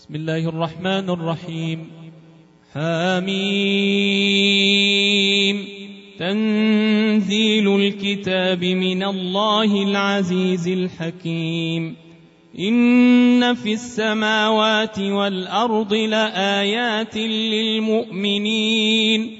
بسم الله الرحمن الرحيم. حميم تنزيل الكتاب من الله العزيز الحكيم. إن في السماوات والأرض لآيات للمؤمنين.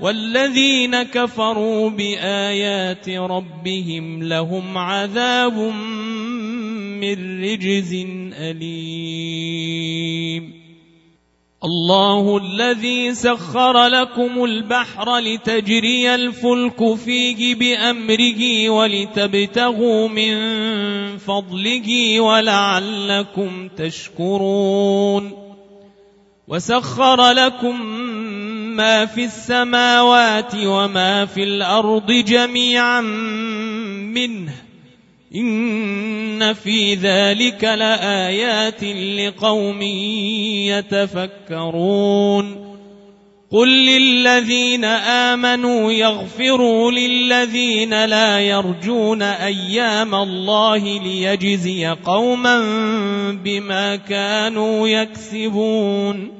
والذين كفروا بآيات ربهم لهم عذاب من رجز أليم. الله الذي سخر لكم البحر لتجري الفلك فيه بأمره ولتبتغوا من فضله ولعلكم تشكرون. وسخر لكم ما في السماوات وما في الأرض جميعا منه. إن في ذلك لآيات لقوم يتفكرون. قل للذين آمنوا يغفروا للذين لا يرجون أيام الله ليجزي قوما بما كانوا يكسبون.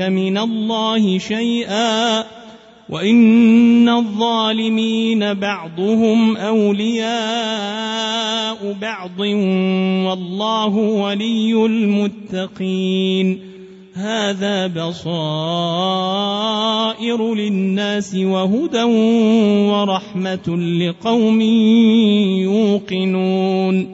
من الله شيئا وإن الظالمين بعضهم أولياء بعض والله ولي المتقين هذا بصائر للناس وهدى ورحمة لقوم يوقنون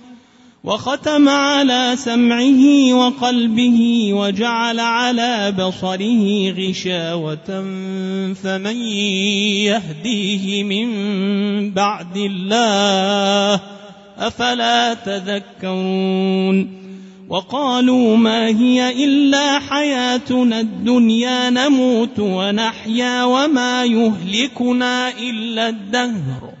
وختم على سمعه وقلبه وجعل على بصره غشاوة فمن يهديه من بعد الله أفلا تذكرون وقالوا ما هي إلا حياتنا الدنيا نموت ونحيا وما يهلكنا إلا الدهر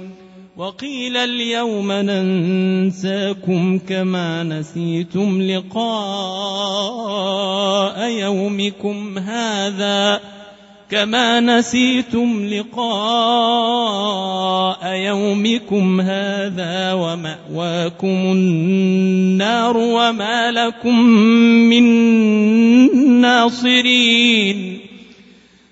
وقيل اليوم ننساكم كما نسيتم لقاء يومكم هذا كما نسيتم لقاء يومكم هذا ومأواكم النار وما لكم من ناصرين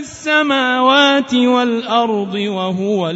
السماوات والأرض وهو